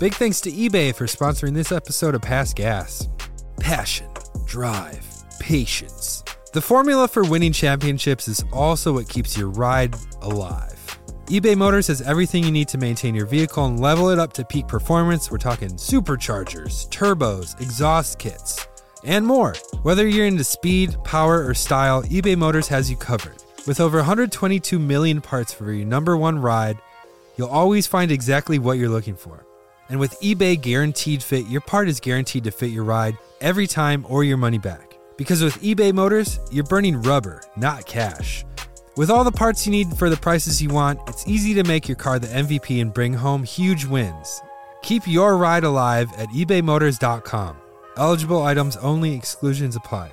Big thanks to eBay for sponsoring this episode of Past Gas. Passion, drive, patience. The formula for winning championships is also what keeps your ride alive. eBay Motors has everything you need to maintain your vehicle and level it up to peak performance. We're talking superchargers, turbos, exhaust kits, and more. Whether you're into speed, power, or style, eBay Motors has you covered. With over 122 million parts for your number one ride, you'll always find exactly what you're looking for. And with eBay Guaranteed Fit, your part is guaranteed to fit your ride every time or your money back. Because with eBay Motors, you're burning rubber, not cash. With all the parts you need for the prices you want, it's easy to make your car the MVP and bring home huge wins. Keep your ride alive at ebaymotors.com. Eligible items only, exclusions apply.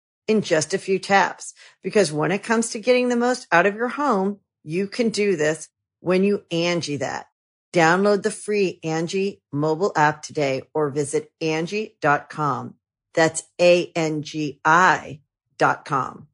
in just a few taps. Because when it comes to getting the most out of your home, you can do this when you Angie that. Download the free Angie mobile app today or visit Angie.com. That's A-N-G-I dot com.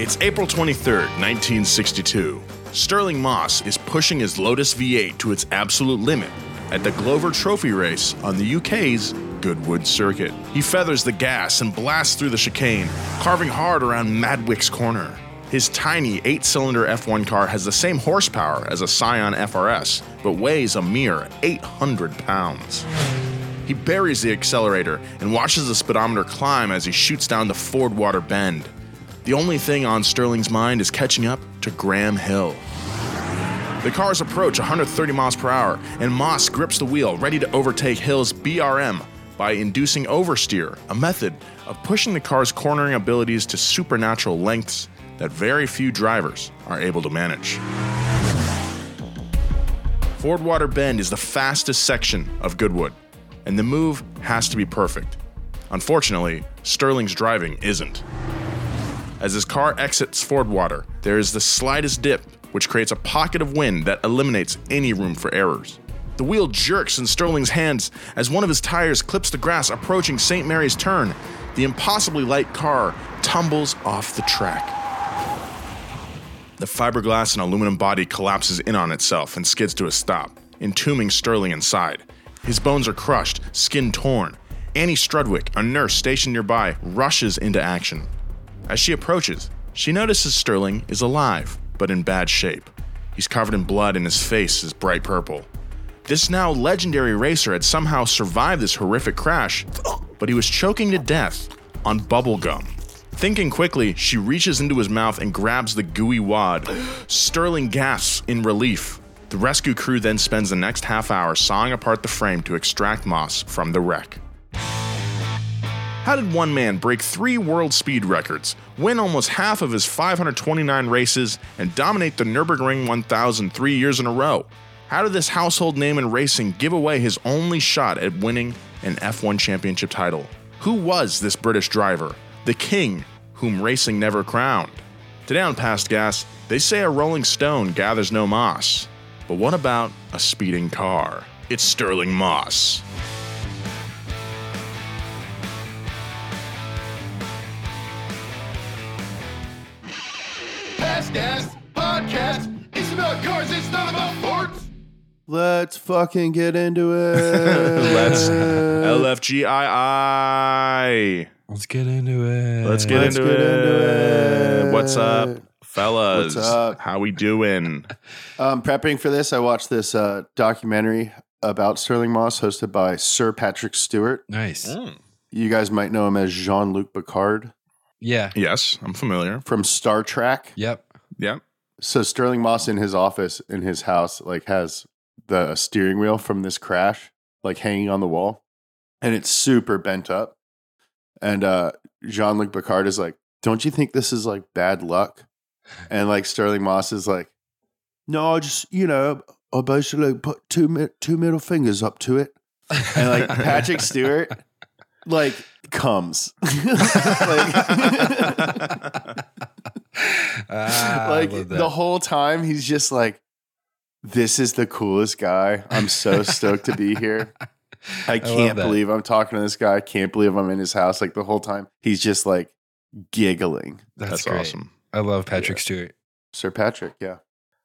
It's April 23rd, 1962. Stirling Moss is pushing his Lotus V8 to its absolute limit at the Glover Trophy race on the UK's Goodwood Circuit. He feathers the gas and blasts through the chicane, carving hard around Madgwick's corner. His tiny 8 cylinder F1 car has the same horsepower as a Scion FRS, but weighs a mere 800 pounds. He buries the accelerator and watches the speedometer climb as he shoots down the Fordwater Bend. The only thing on Sterling's mind is catching up to Graham Hill. The cars approach 130 miles per hour, and Moss grips the wheel, ready to overtake Hill's BRM by inducing oversteer, a method of pushing the car's cornering abilities to supernatural lengths that very few drivers are able to manage. Fordwater Bend is the fastest section of Goodwood, and the move has to be perfect. Unfortunately, Sterling's driving isn't. As his car exits Fordwater, there is the slightest dip, which creates a pocket of wind that eliminates any room for errors. The wheel jerks in Sterling's hands as one of his tires clips the grass approaching St. Mary's turn. The impossibly light car tumbles off the track. The fiberglass and aluminum body collapses in on itself and skids to a stop, entombing Sterling inside. His bones are crushed, skin torn. Annie Strudwick, a nurse stationed nearby, rushes into action. As she approaches, she notices Sterling is alive, but in bad shape. He's covered in blood and his face is bright purple. This now legendary racer had somehow survived this horrific crash, but he was choking to death on bubblegum. Thinking quickly, she reaches into his mouth and grabs the gooey wad. Sterling gasps in relief. The rescue crew then spends the next half hour sawing apart the frame to extract Moss from the wreck. How did one man break three world speed records, win almost half of his 529 races, and dominate the Nürburgring 1000 three years in a row? How did this household name in racing give away his only shot at winning an F1 championship title? Who was this British driver? The king whom racing never crowned? Today on Past Gas, they say a rolling stone gathers no moss. But what about a speeding car? It's Stirling Moss. Past Podcast. It's about cars, it's not about sports. Let's fucking get into it. Let's LFGII. Let's get into it. Let's get Let's into get it. into it. What's up, fellas? What's up? How we doing? Um, prepping for this, I watched this uh, documentary about Stirling Moss hosted by Sir Patrick Stewart. Nice. You guys might know him as Jean Luc Picard Yeah. Yes, I'm familiar. from Star Trek. Yep. Yeah. So Stirling Moss in his office in his house like has the steering wheel from this crash like hanging on the wall, and it's super bent up. And uh, Jean Luc Picard is like, "Don't you think this is like bad luck?" And like Stirling Moss is like, "No, I just you know I basically put two two middle fingers up to it." And like Patrick Stewart like comes like, Ah, like the whole time he's just like this is the coolest guy i'm so stoked to be here i can't that. believe i'm talking to this guy i can't believe i'm in his house like the whole time he's just like giggling That's, That's awesome. I love Patrick Stewart. sir patrick yeah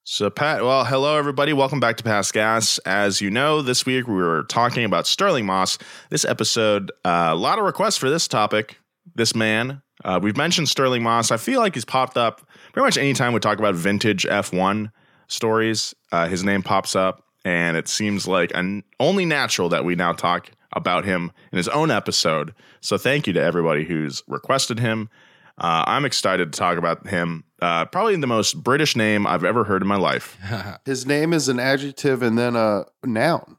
So, Pat, well, hello, everybody. Welcome back to Past Gas. As you know, this week we were talking about Stirling Moss. This episode, uh, a lot of requests for this topic. This man, uh, we've mentioned Stirling Moss. I feel like he's popped up pretty much anytime we talk about vintage F1 stories. Uh, his name pops up, and it seems like an, only natural that we now talk about him in his own episode. So, thank you to everybody who's requested him. Uh, I'm excited to talk about him. Uh, probably the most British name I've ever heard in my life. his name is an adjective and then a noun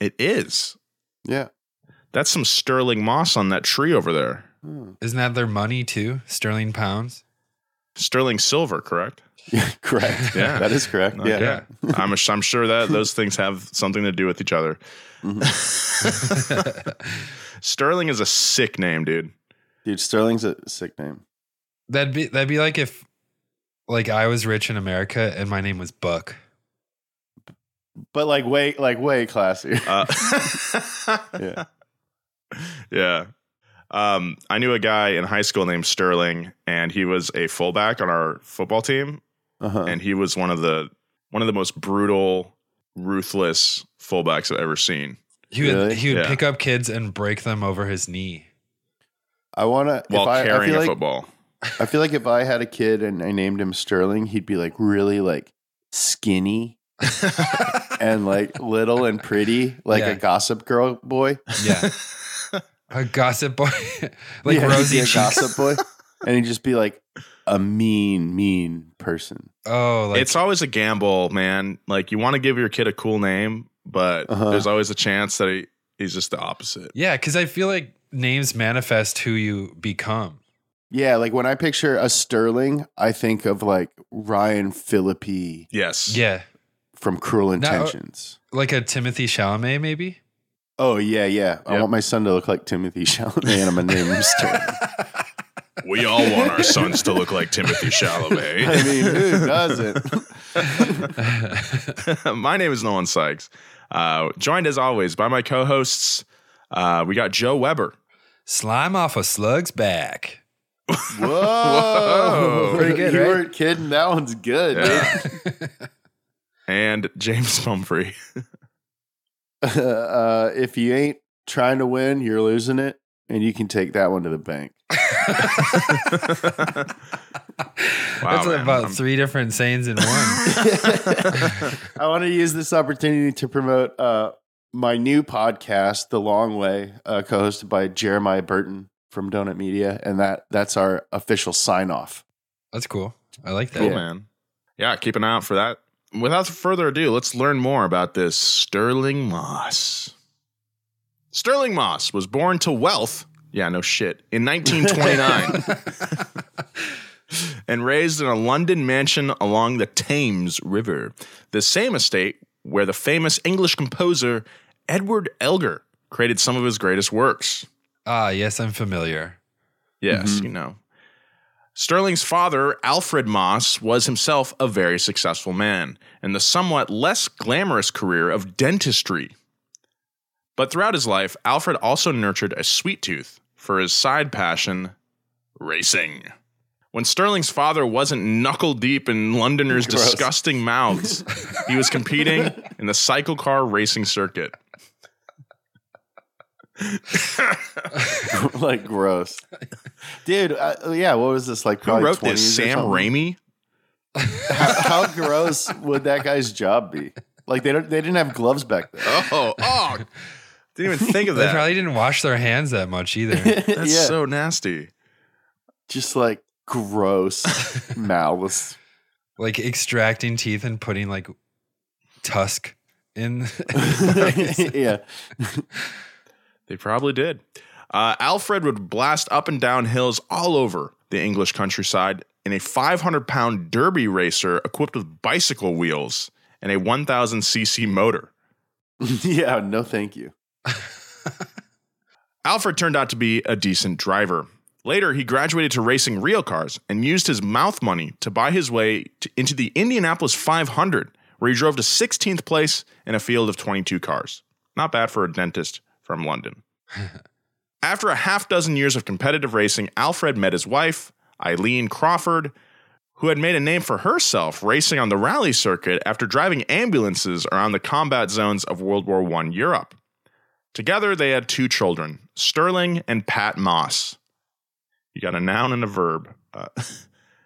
It is. yeah That's some sterling moss on that tree over there. Isn't that their money too? Sterling pounds. Sterling silver, correct? yeah correct Yeah. that is correct yeah Yeah. I'm, I'm sure that those things have something to do with each other. Sterling is a sick name, dude. dude sterling's a sick name That'd be that'd be like if like I was rich in America and my name was Buck. but like way like way classier Uh, yeah yeah. Um, I knew a guy in high school named Sterling, and he was a fullback on our football team. uh-huh. and he was one of the one of the most brutal, ruthless fullbacks I've ever seen. He would Really? he would Yeah. pick up kids and break them over his knee. i want to While I, I carrying feel a like, football. I feel like if I had a kid and I named him Sterling, he'd be like really like skinny and like little and pretty, like Yeah. a gossip girl boy. Yeah. a gossip boy. like Yeah, Rosie a gossip boy, and he'd just be like a mean, mean person. Oh, like it's always a gamble, man. Like you want to give your kid a cool name, but Uh-huh. there's always a chance that he, he's just the opposite. Yeah, because I feel like names manifest who you become. Yeah, like when I picture a Sterling, I think of like Ryan Phillippe Yes. Yeah. from Cruel Now- Intentions. Like a Timothée Chalamet, maybe? Oh yeah, yeah. I Yep. want my son to look like Timothée Chalamet, and I'm gonna name him We all want our sons to look like Timothée Chalamet. I mean, who doesn't? my name is Nolan Sykes. Uh, joined as always by my co-hosts. Uh, we got Joe Weber. Slime off a slug's back. Whoa, Pretty good, You right? weren't kidding. That one's good. Yeah. and James Pumphrey. dude. uh, if you ain't trying to win, you're losing it, and you can take that one to the bank. That's man. about I'm- three different sayings in one. I want to use this opportunity to promote uh, my new podcast, The Long Way, uh, co-hosted by Jeremiah Burton from Donut Media, and that that's our official sign off. That's cool. I like that. Cool, Yeah. man. Yeah, keep an eye out for that. Without further ado, let's learn more about this Stirling Moss. Stirling Moss was born to wealth. Yeah, no shit. In 1929. and raised in a London mansion along the Thames River, the same estate where the famous English composer Edward Elgar created some of his greatest works. Ah, yes, I'm familiar. Yes, you know. Sterling's father, Alfred Moss, was himself a very successful man in the somewhat less glamorous career of dentistry. But throughout his life, Alfred also nurtured a sweet tooth for his side passion, racing. When Sterling's father wasn't knuckle deep in Londoners' Gross. disgusting mouths, he was competing in the cycle car racing circuit. like gross, dude. Uh, yeah, what was this like? Who wrote 20s this? Sam something? Raimi? How, how gross would that guy's job be? Like they don't, they didn't have gloves back then. Oh, oh. Didn't even think of that. They probably didn't wash their hands that much either. That's yeah, so nasty. just like gross mouths. like extracting teeth and putting like tusk in. yeah, They probably did. Uh, Alfred would blast up and down hills all over the English countryside in a 500 pound derby racer equipped with bicycle wheels and a 1000 cc motor. yeah. No, thank you. Alfred turned out to be a decent driver. Later, he graduated to racing real cars and used his mouth money to buy his way to, into the Indianapolis 500, where he drove to 16th place in a field of 22 cars. Not bad for a dentist from London. After a half dozen years of competitive racing, Alfred met his wife, Aileen Craufurd, who had made a name for herself racing on the rally circuit after driving ambulances around the combat zones of World War I Europe. Together, they had two children, Sterling and Pat Moss. You got a noun and a verb. Uh,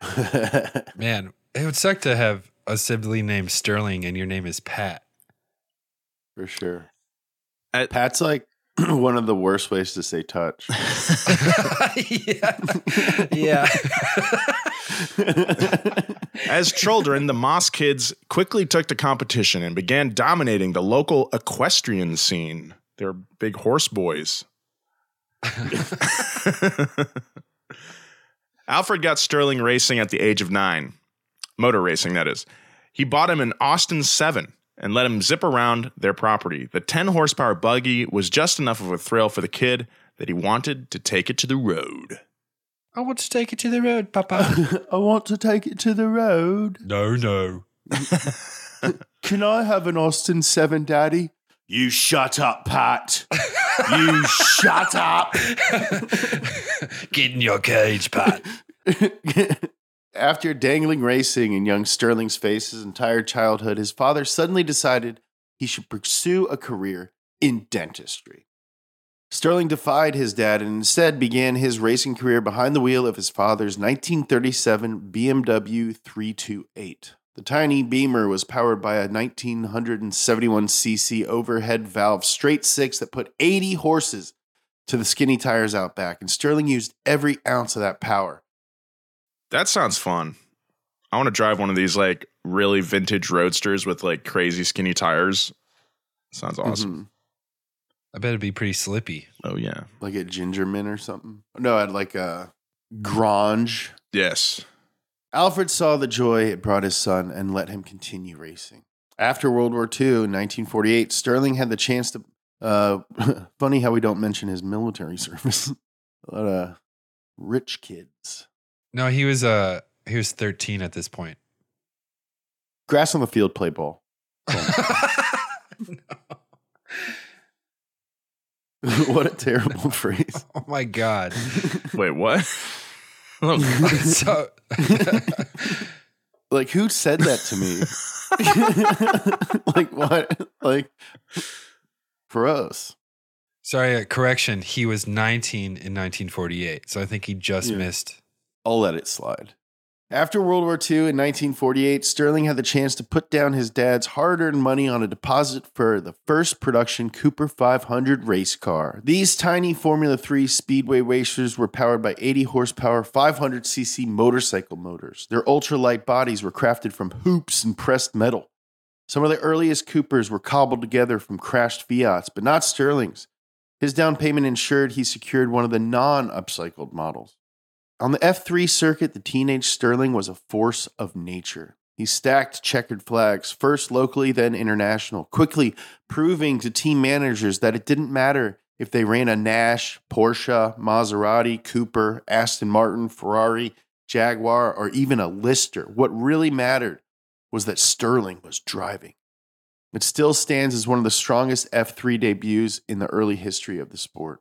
Man, it would suck to have a sibling named Sterling and your name is Pat. For sure. At- Pat's like one of the worst ways to say touch. yeah. Yeah. As children, the Moss kids quickly took to competition and began dominating the local equestrian scene. They're big horse boys. Alfred got Sterling racing at the age of nine. Motor racing, that is. He bought him an Austin 7 and let him zip around their property. The 10 horsepower buggy was just enough of a thrill for the kid that he wanted to take it to the road. I want to take it to the road, Papa. I want to take it to the road. no, no. Can I have an Austin 7, Daddy? You shut up, Pat. you shut up. Get in your cage, Pat. After dangling racing in young Sterling's face his entire childhood, his father suddenly decided he should pursue a career in dentistry. Sterling defied his dad and instead began his racing career behind the wheel of his father's 1937 BMW 328. The tiny Beamer was powered by a 1971cc overhead valve straight six that put 80 horses to the skinny tires out back, and Sterling used every ounce of that power. That sounds fun. I want to drive one of these like really vintage roadsters with like crazy skinny tires. Sounds awesome. Mhm. I bet it'd be pretty slippy. Oh yeah. Like a Gingerman or something. No, I'd like a Grange. Yes. Alfred saw the joy it brought his son and let him continue racing. After World War II in 1948, Sterling had the chance to. Uh, funny how we don't mention his military service. a lot of rich kids. No, he was uh he was 13 at this point. Grass on the field, play ball. what a terrible phrase. Oh my god. Wait, what? so Like, who said that to me? like, what? Like, gross. sorry, uh, correction, he was 19 in 1948. So I think he just Yeah. missed I'll let it slide. After World War II in 1948, Sterling had the chance to put down his dad's hard earned money on a deposit for the first production Cooper 500 race car. These tiny Formula 3 Speedway racers were powered by 80 horsepower 500cc motorcycle motors. Their ultralight bodies were crafted from hoops and pressed metal. Some of the earliest Coopers were cobbled together from crashed Fiats, but not Sterling's. His down payment ensured he secured one of the non upcycled models. On the F3 circuit, the teenage Sterling was a force of nature. He stacked checkered flags, first locally, then international, quickly proving to team managers that it didn't matter if they ran a Nash, Porsche, Maserati, Cooper, Aston Martin, Ferrari, Jaguar, or even a Lister. What really mattered was that Sterling was driving. It still stands as one of the strongest F3 debuts in the early history of the sport.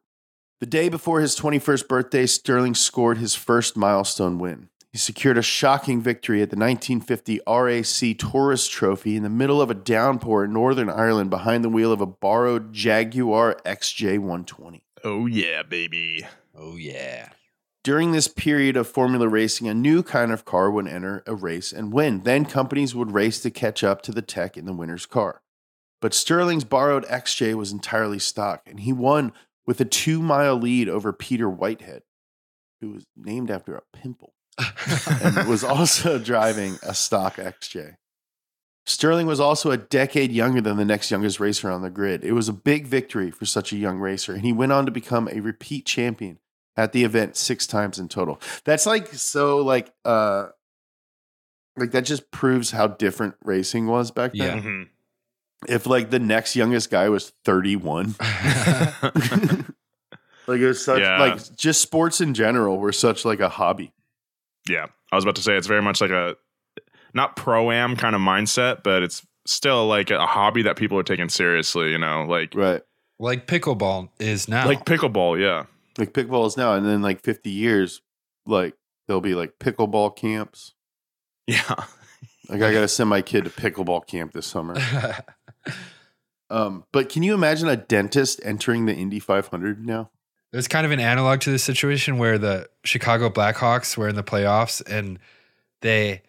The day before his 21st birthday, Sterling scored his first milestone win. He secured a shocking victory at the 1950 RAC Tourist Trophy in the middle of a downpour in Northern Ireland behind the wheel of a borrowed Jaguar XJ120. Oh, yeah, baby. Oh, yeah. During this period of Formula racing, a new kind of car would enter a race and win. Then companies would race to catch up to the tech in the winner's car. But Sterling's borrowed XJ was entirely stock, and he won with a two mile lead over Peter Whitehead, who was named after a pimple and was also driving a stock XJ. Sterling was also a decade younger than the next youngest racer on the grid. It was a big victory for such a young racer, and he went on to become a repeat champion at the event six times in total. That's like so like uh like that just proves how different racing was back then. Yeah. Mhm. If like the next youngest guy was 31. like it was such Yeah. like just sports in general were such like a hobby. Yeah. I was about to say it's very much like a not pro am kind of mindset, but it's still like a hobby that people are taking seriously, you know, like Right. like pickleball is now. like pickleball, yeah. Like pickleball is now and then like 50 years like there'll be like pickleball camps. Yeah. Like I got to send my kid to pickleball camp this summer. Um, but can you imagine a dentist entering the Indy 500 now? There's kind of an analog to this situation where the Chicago Blackhawks were in the playoffs and they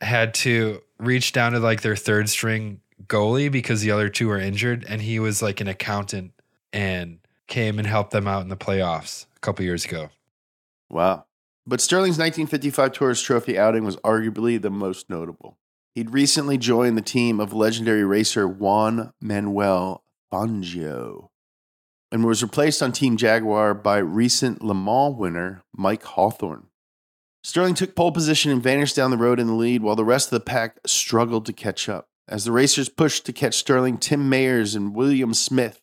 had to reach down to like their third string goalie because the other two were injured. And he was like an accountant and came and helped them out in the playoffs a couple years ago. Wow. But Sterling's 1955 Tourist Trophy outing was arguably the most notable. He'd recently joined the team of legendary racer Juan Manuel Fangio and was replaced on Team Jaguar by recent Le Mans winner Mike Hawthorn. Sterling took pole position and vanished down the road in the lead while the rest of the pack struggled to catch up. As the racers pushed to catch Sterling, Tim Mayers and William Smith,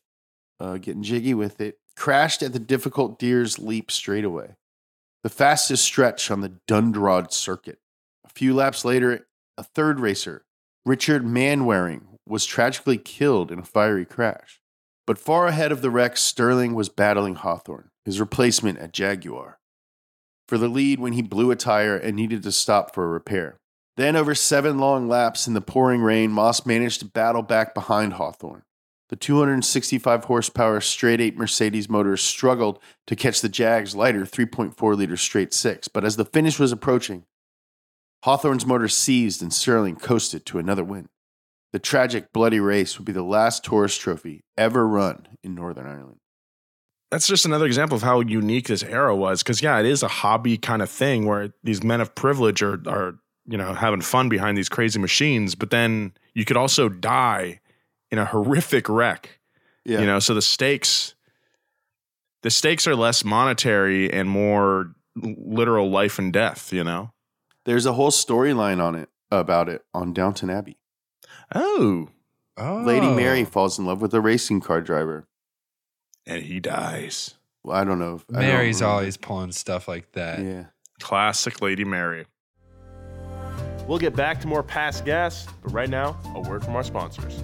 uh, getting jiggy with it, crashed at the difficult Deer's Leap straightaway the fastest stretch on the Dundrod circuit. A few laps later, a third racer, Richard Manwaring, was tragically killed in a fiery crash. But far ahead of the wreck, Sterling was battling Hawthorn, his replacement at Jaguar, for the lead when he blew a tire and needed to stop for a repair. Then, over seven long laps in the pouring rain, Moss managed to battle back behind Hawthorn. The 265 horsepower straight 8 Mercedes motor struggled to catch the Jag's lighter 3.4 liter straight 6, but as the finish was approaching, Hawthorn's motor seized and Sterling coasted to another win. The tragic, bloody race would be the last tourist trophy ever run in Northern Ireland. That's just another example of how unique this era was. Cause yeah, it is a hobby kind of thing where these men of privilege are are, you know, having fun behind these crazy machines, but then you could also die in a horrific wreck. Yeah. You know, so the stakes the stakes are less monetary and more literal life and death, you know? There's a whole storyline on it about it on Downton Abbey. Oh. Oh. Lady Mary oh. falls in love with a racing car driver. And he dies. Well, I don't know. If, I don't Mary's always pulling stuff like that. Yeah. Classic Lady Mary. We'll get back to more past gas, but right now, a word from our sponsors.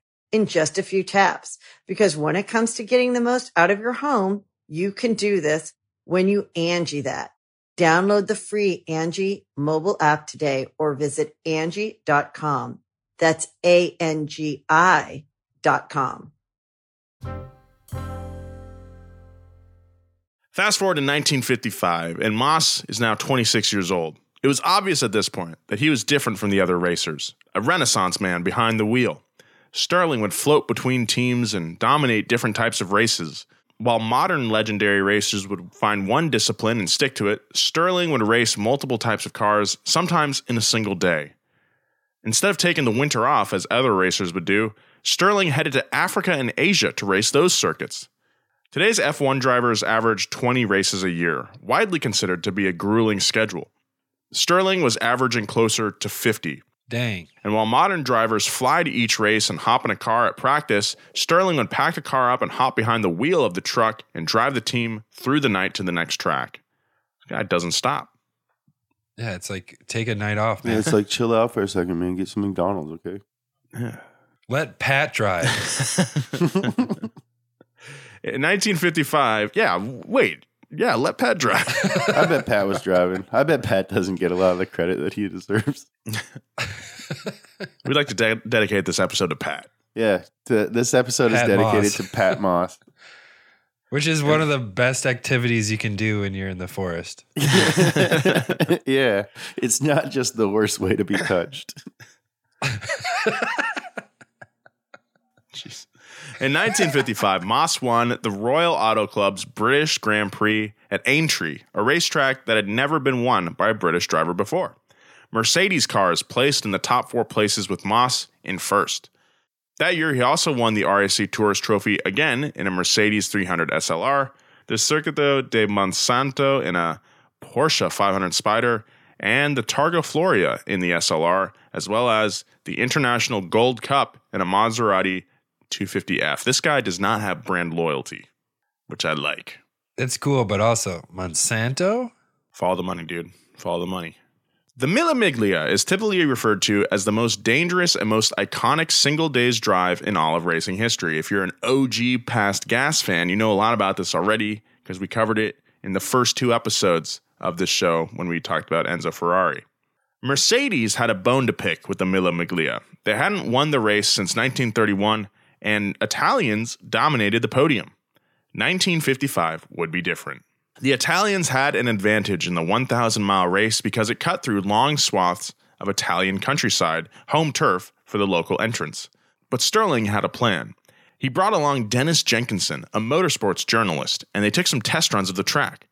in just a few taps. Because when it comes to getting the most out of your home, you can do this when you Angie that. Download the free Angie mobile app today or visit Angie.com. That's A-N-G-I dot com. Fast forward to 1955, and Moss is now 26 years old. It was obvious at this point that he was different from the other racers, a renaissance man behind the wheel. Stirling would float between teams and dominate different types of races. While modern legendary racers would find one discipline and stick to it, Sterling would race multiple types of cars, sometimes in a single day. Instead of taking the winter off, as other racers would do, Sterling headed to Africa and Asia to race those circuits. Today's F1 drivers average 20 races a year, widely considered to be a grueling schedule. Sterling was averaging closer to 50. Dang. And while modern drivers fly to each race and hop in a car at practice, Sterling would pack the car up and hop behind the wheel of the truck and drive the team through the night to the next track. This guy doesn't stop. Yeah, it's like take a night off, Yeah, man. it's like chill out for a second, man. Get some McDonald's, okay? Let Pat drive. In 1955, yeah, wait, yeah, let Pat drive. I bet Pat was driving. I bet Pat doesn't get a lot of the credit that he deserves. We'd like to de- dedicate this episode to Pat. Yeah, to, this episode Pat is dedicated Moss. to Pat Moss. Which is one of the best activities you can do when you're in the forest. yeah, it's not just the worst way to be touched. In 1955, Moss won the Royal Auto Club's British Grand Prix at Aintree, a racetrack that had never been won by a British driver before. Mercedes cars placed in the top four places with Moss in first. That year, he also won the RAC Tourist Trophy again in a Mercedes 300 SLR, the Circuito de Monsanto in a Porsche 500 Spider, and the Targa Florio in the SLR, as well as the International Gold Cup in a Maserati 250F. This guy does not have brand loyalty, which I like. It's cool, but also Monsanto? Follow the money, dude. Follow the money. The Mille Miglia is typically referred to as the most dangerous and most iconic single days drive in all of racing history. If you're an OG past gas fan, you know a lot about this already because we covered it in the first two episodes of this show when we talked about Enzo Ferrari. Mercedes had a bone to pick with the Mille Miglia. They hadn't won the race since 1931, and Italians dominated the podium. 1955 would be different. The Italians had an advantage in the 1,000 mile race because it cut through long swaths of Italian countryside, home turf for the local entrants. But Sterling had a plan. He brought along Denis Jenkinson, a motorsports journalist, and they took some test runs of the track.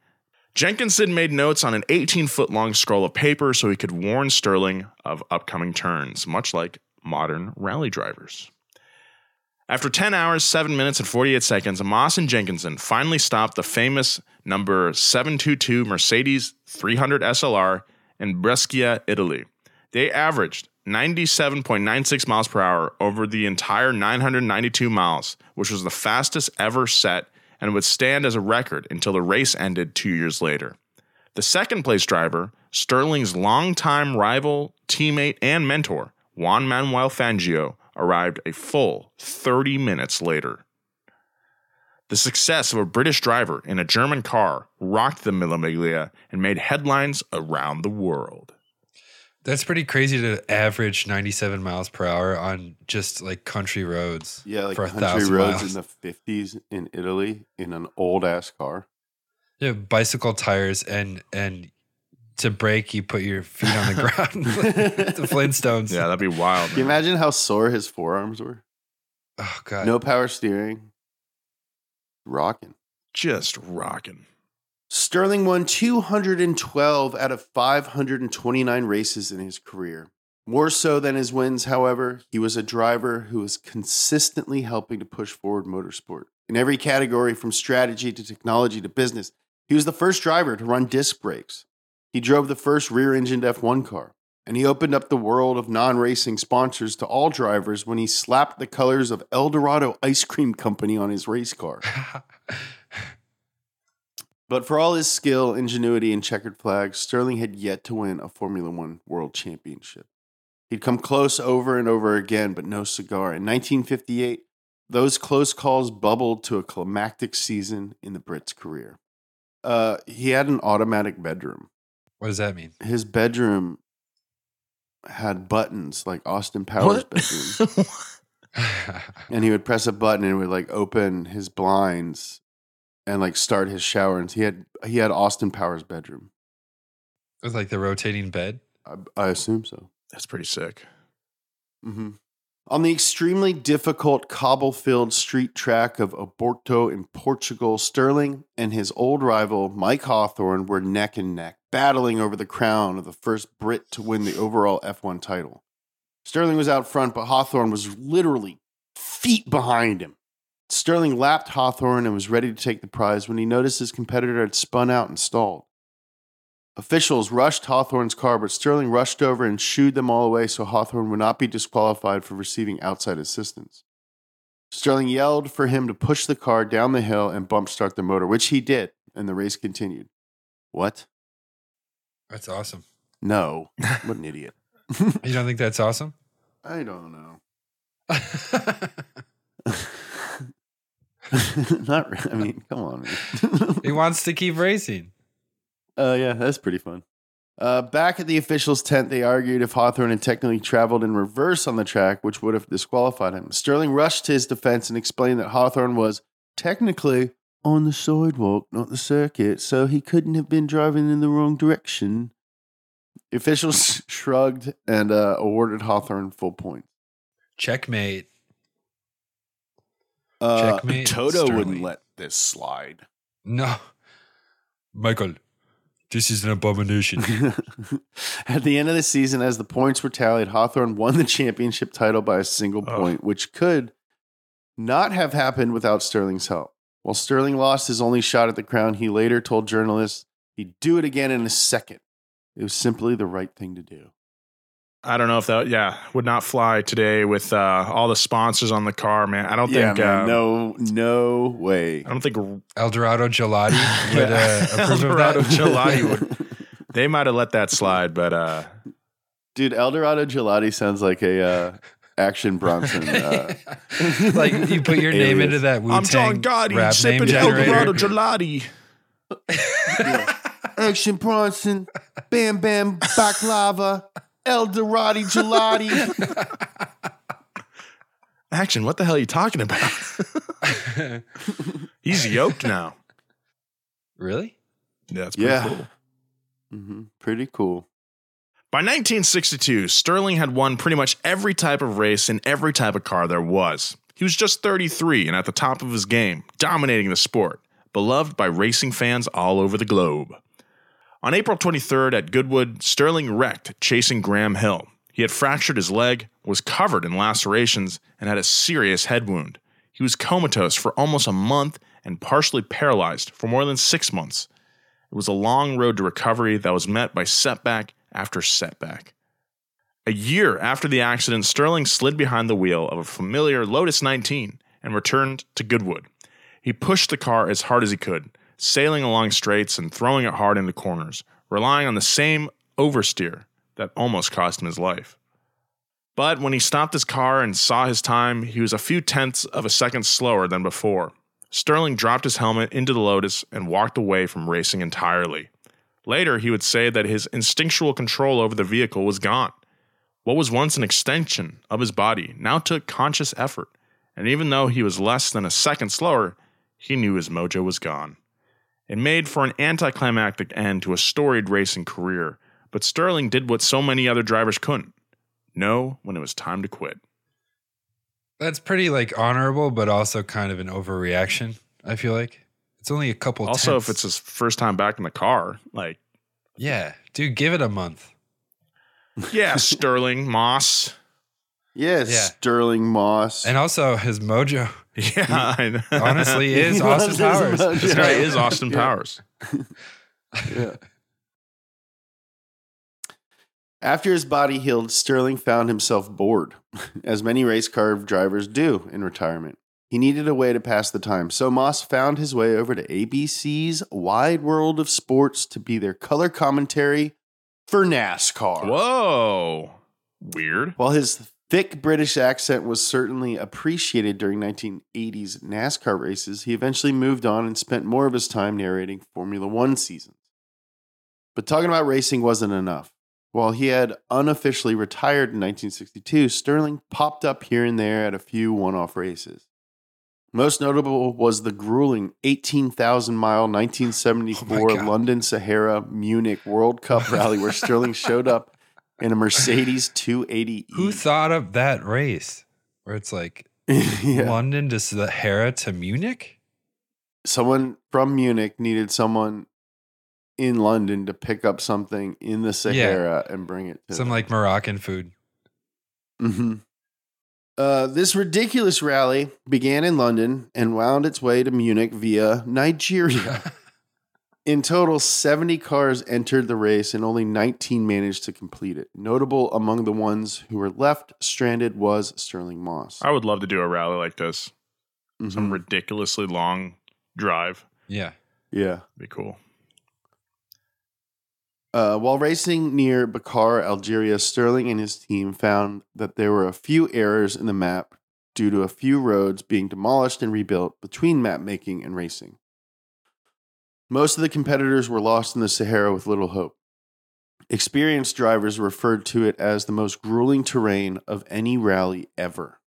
Jenkinson made notes on an 18 foot long scroll of paper so he could warn Sterling of upcoming turns, much like modern rally drivers. After 10 hours, 7 minutes, and 48 seconds, Moss and Jenkinson finally stopped the famous number 722 Mercedes 300 SLR in Brescia, Italy. They averaged 97.96 miles per hour over the entire 992 miles, which was the fastest ever set and would stand as a record until the race ended two years later. The second place driver, Sterling's longtime rival, teammate, and mentor, Juan Manuel Fangio, arrived a full 30 minutes later. The success of a British driver in a German car rocked the Mille Miglia and made headlines around the world. That's pretty crazy to average 97 miles per hour on just like country roads. Yeah, like for a country roads miles. in the 50s in Italy in an old ass car. Yeah, bicycle tires and and to break, you put your feet on the ground. the Flintstones. Yeah, that'd be wild. Can you man. imagine how sore his forearms were? Oh god. No power steering. Rocking. Just rocking. Sterling won 212 out of 529 races in his career. More so than his wins, however, he was a driver who was consistently helping to push forward motorsport. In every category, from strategy to technology to business, he was the first driver to run disc brakes. He drove the first rear engined F1 car, and he opened up the world of non racing sponsors to all drivers when he slapped the colors of El Dorado Ice Cream Company on his race car. But for all his skill, ingenuity, and checkered flags, Sterling had yet to win a Formula One World Championship. He'd come close over and over again, but no cigar. In 1958, those close calls bubbled to a climactic season in the Brit's career. Uh, he had an automatic bedroom. What does that mean? His bedroom had buttons like Austin Powers' bedroom. and he would press a button and it would like open his blinds and like start his shower. And he had he had Austin Powers' bedroom. With like the rotating bed. I, I assume so. That's pretty sick. Mm-hmm. On the extremely difficult cobble filled street track of Oporto in Portugal, Sterling and his old rival, Mike Hawthorn, were neck and neck, battling over the crown of the first Brit to win the overall F1 title. Sterling was out front, but Hawthorn was literally feet behind him. Sterling lapped Hawthorn and was ready to take the prize when he noticed his competitor had spun out and stalled. Officials rushed Hawthorn's car, but Sterling rushed over and shooed them all away so Hawthorn would not be disqualified for receiving outside assistance. Sterling yelled for him to push the car down the hill and bump start the motor, which he did, and the race continued. What? That's awesome. No. What an idiot. You don't think that's awesome? I don't know. Not re- I mean, come on. he wants to keep racing. Uh, yeah, that's pretty fun. Uh, back at the officials' tent, they argued if Hawthorn had technically traveled in reverse on the track, which would have disqualified him. Sterling rushed to his defense and explained that Hawthorn was technically on the sidewalk, not the circuit, so he couldn't have been driving in the wrong direction. The officials shrugged and uh, awarded Hawthorn full points. Checkmate. Uh, Checkmate, Toto Sterling. wouldn't let this slide. No. Michael, this is an abomination. At the end of the season, as the points were tallied, Hawthorn won the championship title by a single Oh. point, which could not have happened without Sterling's help. While Sterling lost his only shot at the crown, he later told journalists he'd do it again in a second. It was simply the right thing to do. I don't know if that, yeah, would not fly today with uh, all the sponsors on the car, man. I don't yeah, think, man, uh, no, no way. I don't think Eldorado Gelati would uh, approve Eldorado of that. Gelati would. They might have let that slide, but uh, Dude, Eldorado Gelati sounds like a uh, Action Bronson. Uh, like you put your name into that Wu I'm John Gotti rap name sipping generator. Eldorado Gelati. Action Bronson, Bam Bam Baklava, Eldorado Gelati. Action, what the hell are you talking about? He's yoked now. really? Yeah, that's pretty Yeah. cool. hmm Pretty cool. By 1962, Sterling had won pretty much every type of race in every type of car there was. He was just 33 and at the top of his game, dominating the sport, beloved by racing fans all over the globe. On April 23rd at Goodwood, Sterling wrecked chasing Graham Hill. He had fractured his leg, was covered in lacerations, and had a serious head wound. He was comatose for almost a month and partially paralyzed for more than six months. It was a long road to recovery that was met by setback after setback. A year after the accident, Sterling slid behind the wheel of a familiar Lotus 19 and returned to Goodwood. He pushed the car as hard as he could, sailing along straights and throwing it hard into corners, relying on the same oversteer that almost cost him his life. But when he stopped his car and saw his time, he was a few tenths of a second slower than before. Sterling dropped his helmet into the Lotus and walked away from racing entirely. Later, he would say that his instinctual control over the vehicle was gone. What was once an extension of his body now took conscious effort, and even though he was less than a second slower, he knew his mojo was gone. It made for an anticlimactic end to a storied racing career, but Sterling did what so many other drivers couldn't know when it was time to quit. That's pretty like honorable, but also kind of an overreaction. I feel like it's only a couple. also, if it's his first time back in the car, like, yeah, dude, give it a month. yeah, Sterling, Moss. Yes, Yeah. Stirling Moss. And also his mojo Yeah, I know. honestly is Austin Powers. this guy is Austin Powers. Yeah. After his body healed, Sterling found himself bored, as many race car drivers do in retirement. He needed a way to pass the time, so Moss found his way over to ABC's Wide World of Sports to be their color commentary for NASCAR. Whoa. Weird. While his thick British accent was certainly appreciated during 1980s NASCAR races, he eventually moved on and spent more of his time narrating Formula One seasons. But talking about racing wasn't enough. While he had unofficially retired in 1962, Sterling popped up here and there at a few one off races. Most notable was the grueling 18,000 mile 1974 God. London Sahara Munich World Cup rally where Stirling showed up in a Mercedes 280E. Who thought of that race where it's like yeah. London to Sahara to Munich? Someone from Munich needed someone in London to pick up something in the Sahara and bring it to Some them. like Moroccan food. hmm Uh, this ridiculous rally began in London and wound its way to Munich via Nigeria. in total, 70 cars entered the race and only 19 managed to complete it. Notable among the ones who were left stranded was Stirling Moss. I would love to do a rally like this. Some Mhm. ridiculously long drive. Yeah. yeah. Be cool. Uh, while racing near Bakar, Algeria, Stirling and his team found that there were a few errors in the map due to a few roads being demolished and rebuilt between map making and racing. Most of the competitors were lost in the Sahara with little hope. Experienced drivers referred to it as the most grueling terrain of any rally ever.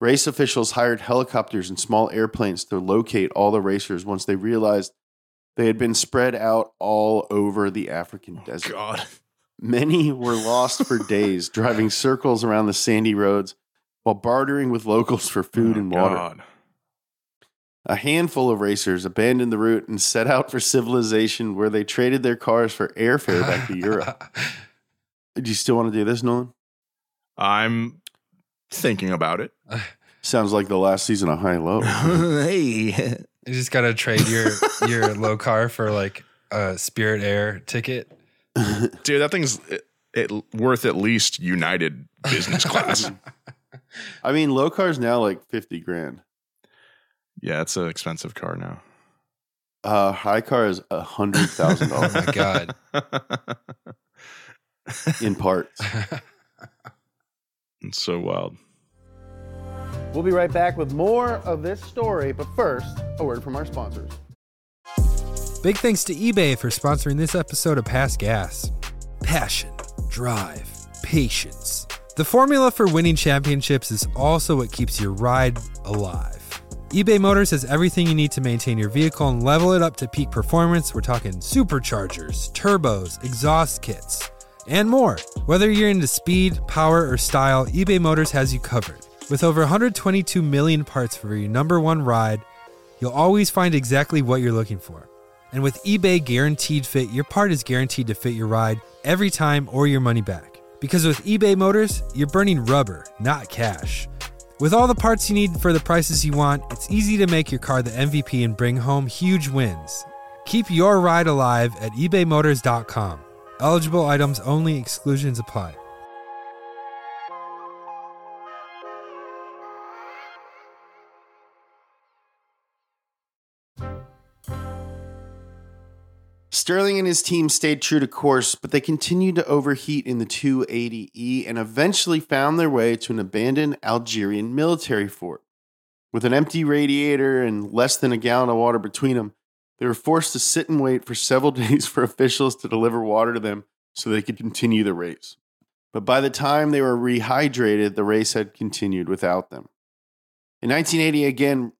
Race officials hired helicopters and small airplanes to locate all the racers once they realized they had been spread out all over the African oh, desert. God. Many were lost for days, driving circles around the sandy roads while bartering with locals for food Oh, and water. God. A handful of racers abandoned the route and set out for civilization where they traded their cars for airfare back to Europe. Do you still want to do this, Nolan? I'm thinking about it. Sounds like the last season of High Low. hey. You just gotta trade your your low car for like a Spirit Air ticket. Dude, that thing's it, it worth at least United business class. I mean, low car's now like 50 grand. yeah, it's an expensive car now. Uh, high car is a $100,000 my god. in parts. it's so wild. We'll be right back with more of this story, but first, a word from our sponsors. Big thanks to eBay for sponsoring this episode of Pass Gas. Passion, drive, patience. The formula for winning championships is also what keeps your ride alive. eBay Motors has everything you need to maintain your vehicle and level it up to peak performance. We're talking superchargers, turbos, exhaust kits, and more. Whether you're into speed, power, or style, eBay Motors has you covered. With over 122 million parts for your number one ride, you'll always find exactly what you're looking for. And with eBay Guaranteed Fit, your part is guaranteed to fit your ride every time or your money back. Because with eBay Motors, you're burning rubber, not cash. With all the parts you need for the prices you want, it's easy to make your car the MVP and bring home huge wins. Keep your ride alive at ebaymotors.com. Eligible items only, exclusions apply. Stirling and his team stayed true to course, but they continued to overheat in the 280E and eventually found their way to an abandoned Algerian military fort. With an empty radiator and less than a gallon of water between them, they were forced to sit and wait for several days for officials to deliver water to them so they could continue the race. But by the time they were rehydrated, the race had continued without them. In 1980, again,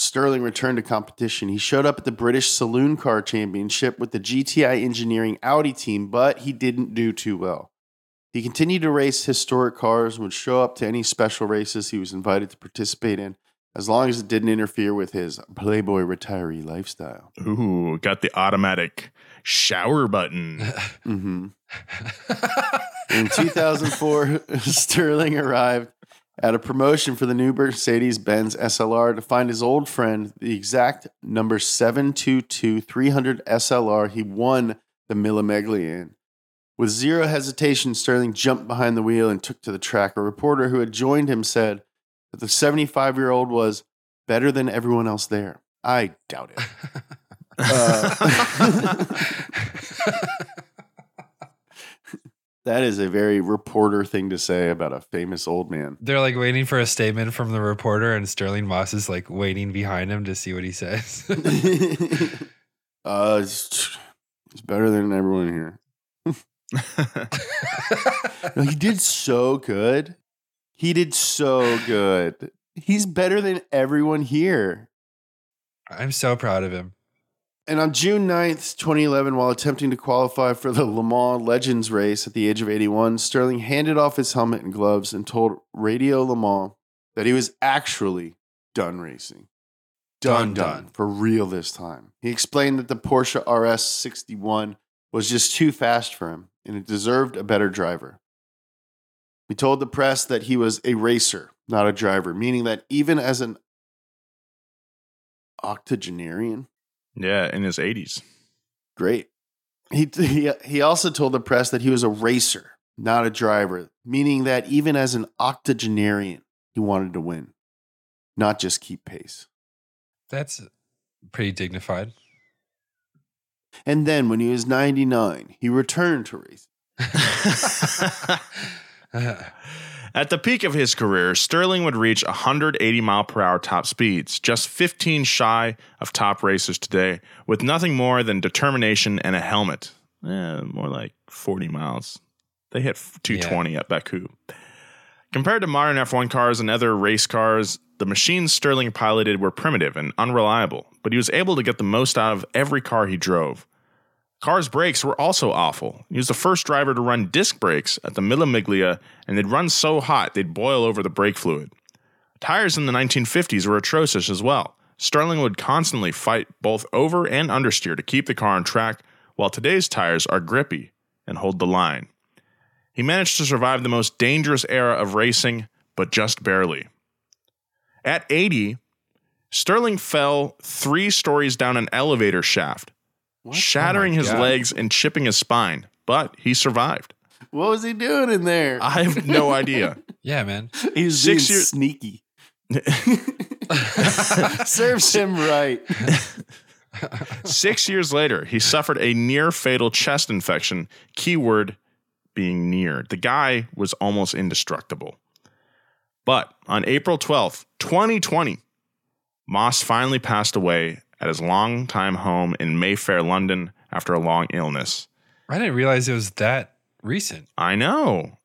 Stirling returned to competition. He showed up at the British Saloon Car Championship with the GTI Engineering Audi team, but he didn't do too well. He continued to race historic cars and would show up to any special races he was invited to participate in, as long as it didn't interfere with his Playboy retiree lifestyle. Ooh, got the automatic shower button. hmm In 2004, Stirling arrived at a promotion for the new Mercedes Benz SLR to find his old friend, the exact number 722 300 SLR he won the Mille Miglia in. With zero hesitation, Stirling jumped behind the wheel and took to the track. A reporter who had joined him said that the 75 year old was better than everyone else there. I doubt it. Uh, That is a very reporter thing to say about a famous old man. They're like waiting for a statement from the reporter, and Stirling Moss is like waiting behind him to see what he says. uh, it's, it's better than everyone here. No, he did so good. He did so good. He's better than everyone here. I'm so proud of him. And on June 9th, 2011, while attempting to qualify for the Le Mans Legends race at the age of 81, Stirling handed off his helmet and gloves and told Radio Le Mans that he was actually done racing. Done, Done, done, for real this time. He explained that the Porsche RS 61 was just too fast for him and it deserved a better driver. He told the press that he was a racer, not a driver, meaning that even as an octogenarian, Yeah, in his 80s. Great. He, he he also told the press that he was a racer, not a driver, meaning that even as an octogenarian, he wanted to win, not just keep pace. That's pretty dignified. And then when he was 99, he returned to racing. At the peak of his career, Stirling would reach 180 mile per hour top speeds, just 15 shy of top racers today, with nothing more than determination and a helmet. Eh, more like 40 miles. They hit 220 at Baku. Compared to modern F1 cars and other race cars, the machines Stirling piloted were primitive and unreliable, but he was able to get the most out of every car he drove. Car's brakes were also awful. He was the first driver to run disc brakes at the Mille Miglia, and they'd run so hot they'd boil over the brake fluid. Tires in the 1950s were atrocious as well. Stirling would constantly fight both over and understeer to keep the car on track, while today's tires are grippy and hold the line. He managed to survive the most dangerous era of racing, but just barely. At 80, Stirling fell three stories down an elevator shaft, shattering Oh his God. legs and chipping his spine, but he survived. What was he doing in there? I have no idea. Yeah, man. he was six being years- sneaky. Serves him right. Six years later, he suffered a near fatal chest infection, keyword being near. The guy was almost indestructible. But on April 12th, 2020, Moss finally passed away at his longtime home in Mayfair, London, after a long illness. I didn't realize it was that recent. I know.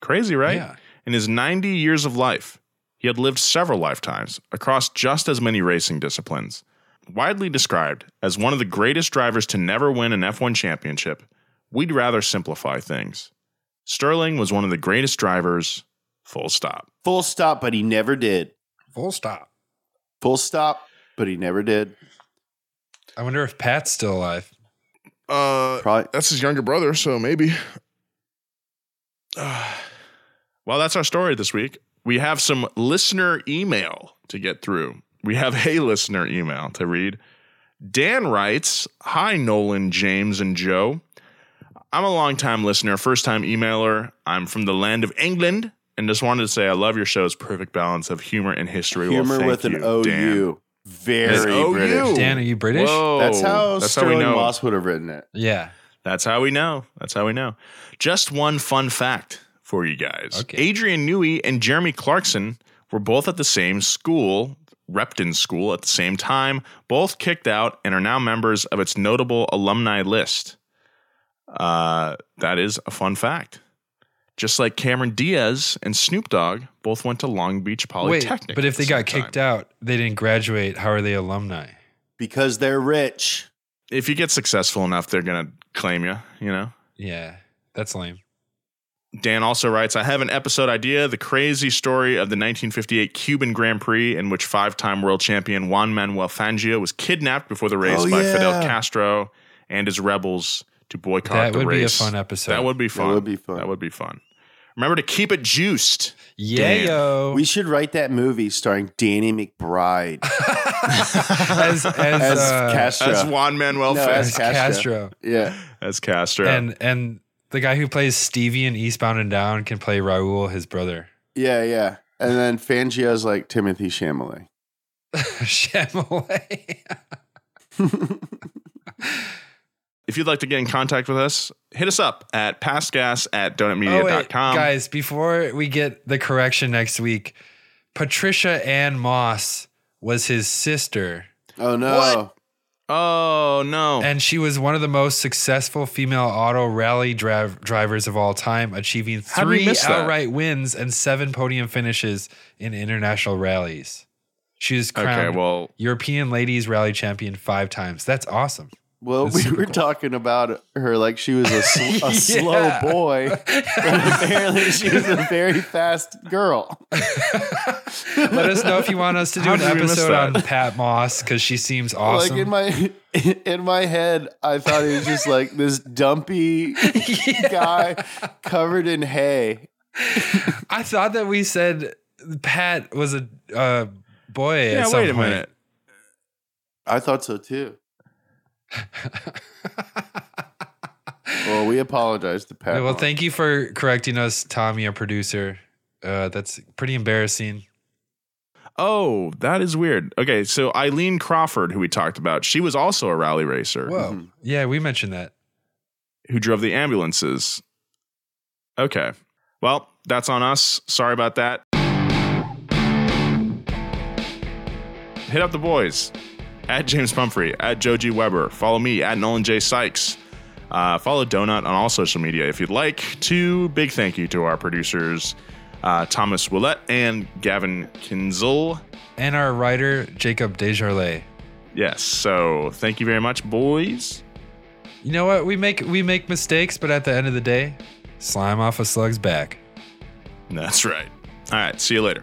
Crazy, right? Yeah. In his 90 years of life, he had lived several lifetimes across just as many racing disciplines. Widely described as one of the greatest drivers to never win an F1 championship, we'd rather simplify things. Stirling was one of the greatest drivers, full stop. Full stop, but he never did. Full stop. Full stop, but he never did. I wonder if Pat's still alive. Uh, Probably. that's his younger brother, so maybe. Uh, well, that's our story this week. We have some listener email to get through. We have a listener email to read. Dan writes Hi, Nolan, James, and Joe. I'm a longtime listener, first time emailer. I'm from the land of England and just wanted to say I love your show's perfect balance of humor and history. Well, Humor thank with an you, OU. Dan. Very OU. British. Dan, are you British? Whoa. That's how That's how we Stirling know. Moss would have written it. Yeah. That's how we know. That's how we know. Just one fun fact for you guys. Okay. Adrian Newey and Jeremy Clarkson were both at the same school, Repton School, at the same time, both kicked out and are now members of its notable alumni list. Uh, that is a fun fact. Just like Cameron Diaz and Snoop Dogg both went to Long Beach Wait, Polytechnic. but at if the they got same time. kicked out, they didn't graduate. How are they alumni? Because they're rich. if you get successful enough, they're going to claim you, you know? Yeah, that's lame. Dan also writes, I have an episode idea the crazy story of the 1958 Cuban Grand Prix, in which five time world champion Juan Manuel Fangio was kidnapped before the race Oh, by yeah. Fidel Castro and his rebels to boycott That the would be a fun episode. That would be fun. would be fun. That would be fun. Remember to keep it juiced. Yeah, Dan. yo. We should write that movie starring Danny McBride as as, as uh, Castro. As Juan Manuel No, Fangio. as as Castro. Castro. yeah. As Castro. and and the guy who plays Stevie in Eastbound and Down can play Raul, his brother. Yeah, yeah. And then Fangio's like Timothée Chalamet. Chalamet. If you'd like to get in contact with us, hit us up at passgas at Oh, wait, donutmedia.com. guys, before we get the correction next week, Patricia Ann Moss was his sister, Oh no. What? Oh, no. and she was one of the most successful female auto rally driv- drivers of all time, achieving How did we three miss that? outright wins and seven podium finishes in international rallies. She was okay, crowned well, European Ladies Rally Champion five times. That's awesome. Well, That's we were cool. talking about her like she was a, sl- a slow boy, but apparently she was a very fast girl. Let us know if you want us to do How an did we miss episode on that? Pat Moss because she seems awesome. Like in my in my head, I thought he was just like this dumpy guy covered in hay. I thought that we said Pat was a uh, boy. at yeah, some wait a point. minute. I thought so too. Well, we apologize to Pat. Well, thank you for correcting us, Tommy, our producer. Uh, that's pretty embarrassing. Oh, that is weird. Okay, so Aileen Craufurd, who we talked about, she was also a rally racer Whoa. Mhm. Yeah, we mentioned that. who drove the ambulances. Okay. Well, that's on us. Sorry about that. Hit up the boys at James Pumphrey, at Joe G. Weber. Follow me at Nolan J. Sykes. Uh, follow Donut on all social media if you'd like to. Big thank you to our producers, uh, Thomas Willett and Gavin Kinzel. And our writer, Jacob Desjardins. Yes, so thank you very much, boys. You know what? We make we make mistakes, but at the end of the day, slime off a slug's back. That's right. All right, see you later.